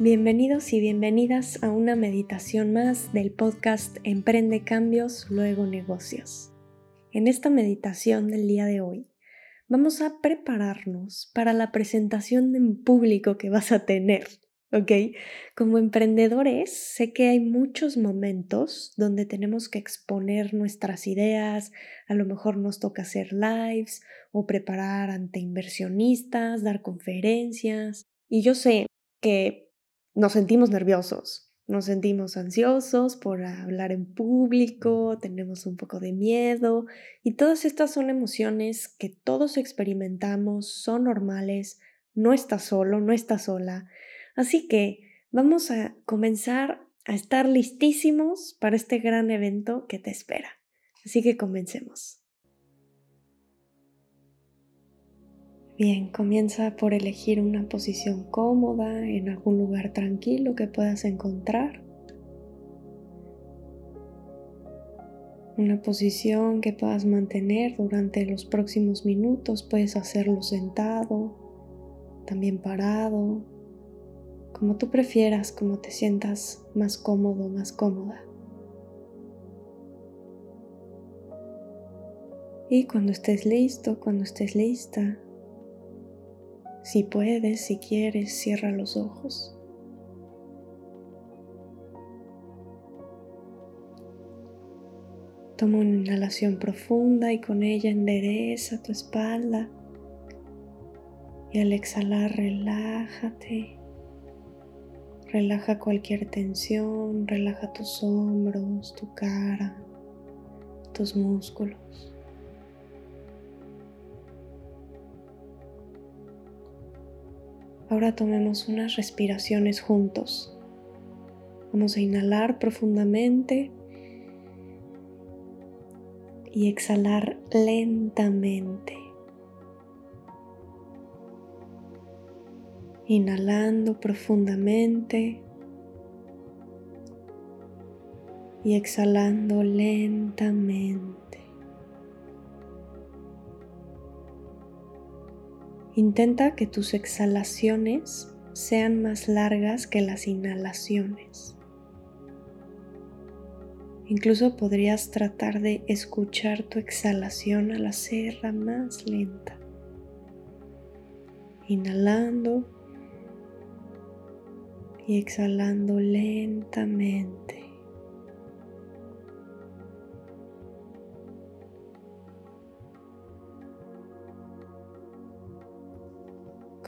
Bienvenidos y bienvenidas a una meditación más del podcast Emprende Cambios, luego negocios. En esta meditación del día de hoy vamos a prepararnos para la presentación en público que vas a tener, ¿ok? Como emprendedores sé que hay muchos momentos donde tenemos que exponer nuestras ideas, a lo mejor nos toca hacer lives o preparar ante inversionistas, dar conferencias, y yo sé que nos sentimos nerviosos, nos sentimos ansiosos por hablar en público, tenemos un poco de miedo y todas estas son emociones que todos experimentamos, son normales, no estás solo, no estás sola. Así que vamos a comenzar a estar listísimos para este gran evento que te espera. Así que comencemos. Bien, comienza por elegir una posición cómoda en algún lugar tranquilo que puedas encontrar. Una posición que puedas mantener durante los próximos minutos. Puedes hacerlo sentado, también parado, como tú prefieras, como te sientas más cómodo, más cómoda. Y cuando estés listo, cuando estés lista, si puedes, si quieres, cierra los ojos. Toma una inhalación profunda y con ella endereza tu espalda. Y al exhalar, relájate. Relaja cualquier tensión, relaja tus hombros, tu cara, tus músculos. Ahora tomemos unas respiraciones juntos. Vamos a inhalar profundamente y exhalar lentamente. Inhalando profundamente y exhalando lentamente. Intenta que tus exhalaciones sean más largas que las inhalaciones. Incluso podrías tratar de escuchar tu exhalación al hacerla más lenta. Inhalando y exhalando lentamente.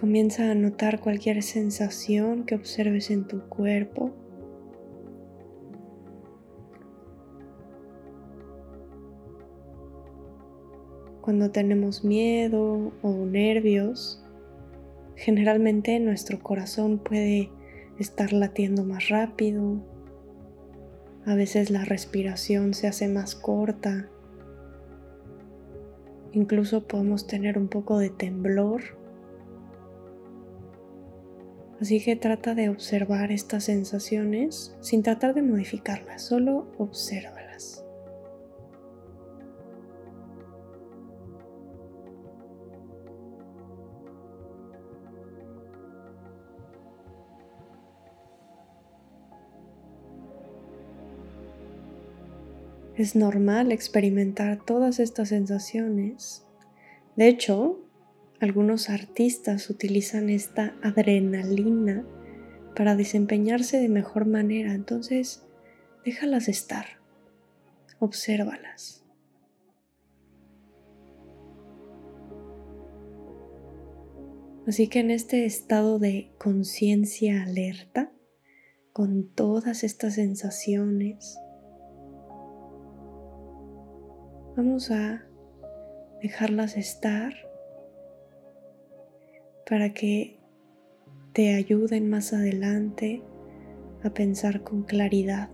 Comienza a notar cualquier sensación que observes en tu cuerpo. Cuando tenemos miedo o nervios, generalmente nuestro corazón puede estar latiendo más rápido. A veces la respiración se hace más corta. Incluso podemos tener un poco de temblor Así que trata de observar estas sensaciones sin tratar de modificarlas, solo obsérvalas. Es normal experimentar todas estas sensaciones. De hecho, algunos artistas utilizan esta adrenalina para desempeñarse de mejor manera, entonces déjalas estar, obsérvalas. Así que en este estado de conciencia alerta, con todas estas sensaciones, vamos a dejarlas estar para que te ayuden más adelante a pensar con claridad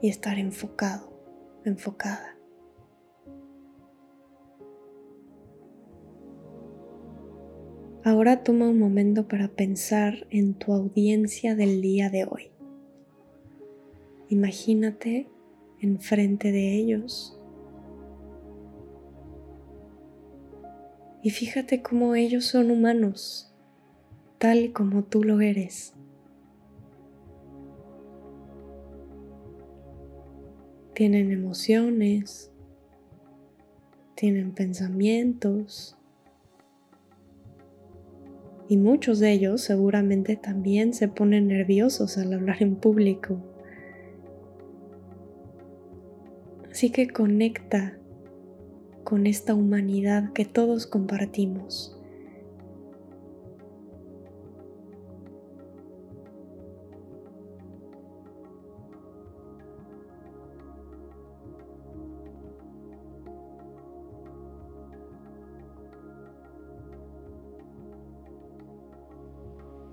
y estar enfocado, enfocada. Ahora toma un momento para pensar en tu audiencia del día de hoy. Imagínate enfrente de ellos Y fíjate cómo ellos son humanos, tal como tú lo eres. Tienen emociones, tienen pensamientos y muchos de ellos seguramente también se ponen nerviosos al hablar en público. Así que conecta con esta humanidad que todos compartimos.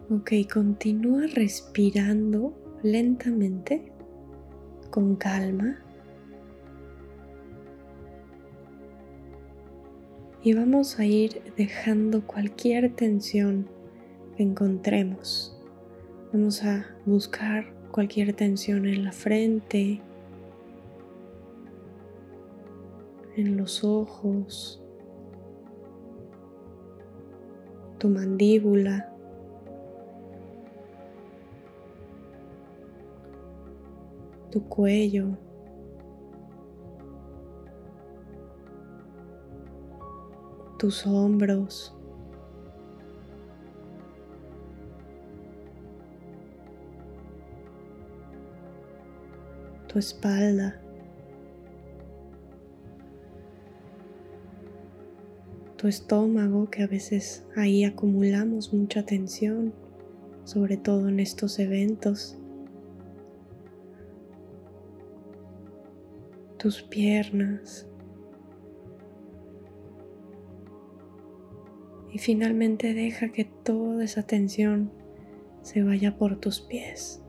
Ok, continúa respirando lentamente, con calma. Y vamos a ir dejando cualquier tensión que encontremos. Vamos a buscar cualquier tensión en la frente, en los ojos, tu mandíbula. tu cuello, tus hombros. tu espalda, tu estómago, que a veces ahí acumulamos mucha tensión, sobre todo en estos eventos. tus piernas. Y finalmente deja que toda esa tensión se vaya por tus pies.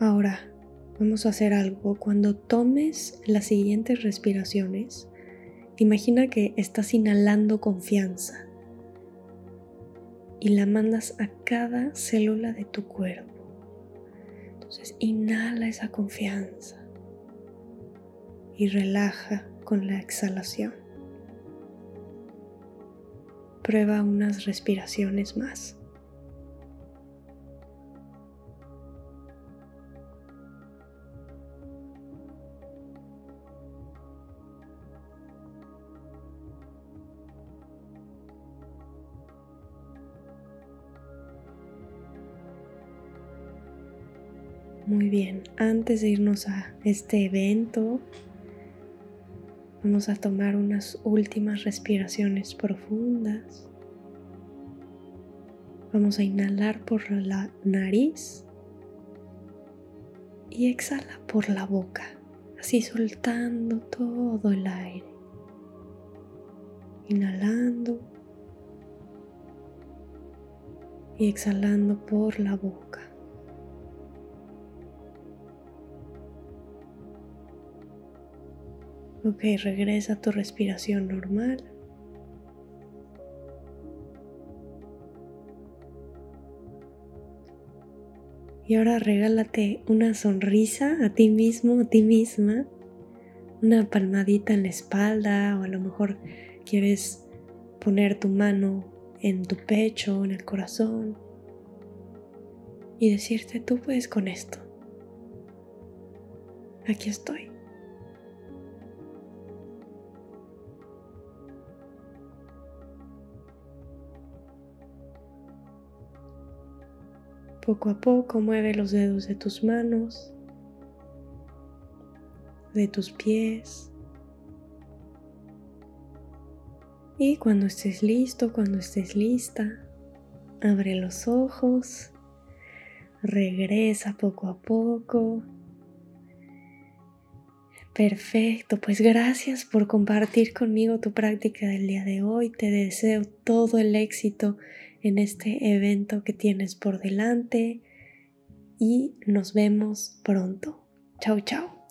Ahora, vamos a hacer algo. Cuando tomes las siguientes respiraciones, imagina que estás inhalando confianza y la mandas a cada célula de tu cuerpo. Entonces inhala esa confianza y relaja con la exhalación. Prueba unas respiraciones más. Muy bien, antes de irnos a este evento, vamos a tomar unas últimas respiraciones profundas. Vamos a inhalar por la nariz y exhala por la boca, así soltando todo el aire. Inhalando y exhalando por la boca. Ok, regresa a tu respiración normal. Y ahora regálate una sonrisa a ti mismo, a ti misma, una palmadita en la espalda o a lo mejor quieres poner tu mano en tu pecho, en el corazón y decirte, tú puedes con esto. Aquí estoy. Poco a poco mueve los dedos de tus manos, de tus pies. Y cuando estés listo, cuando estés lista, abre los ojos, regresa poco a poco. Perfecto, pues gracias por compartir conmigo tu práctica del día de hoy. Te deseo todo el éxito en este evento que tienes por delante y nos vemos pronto. Chao, chao.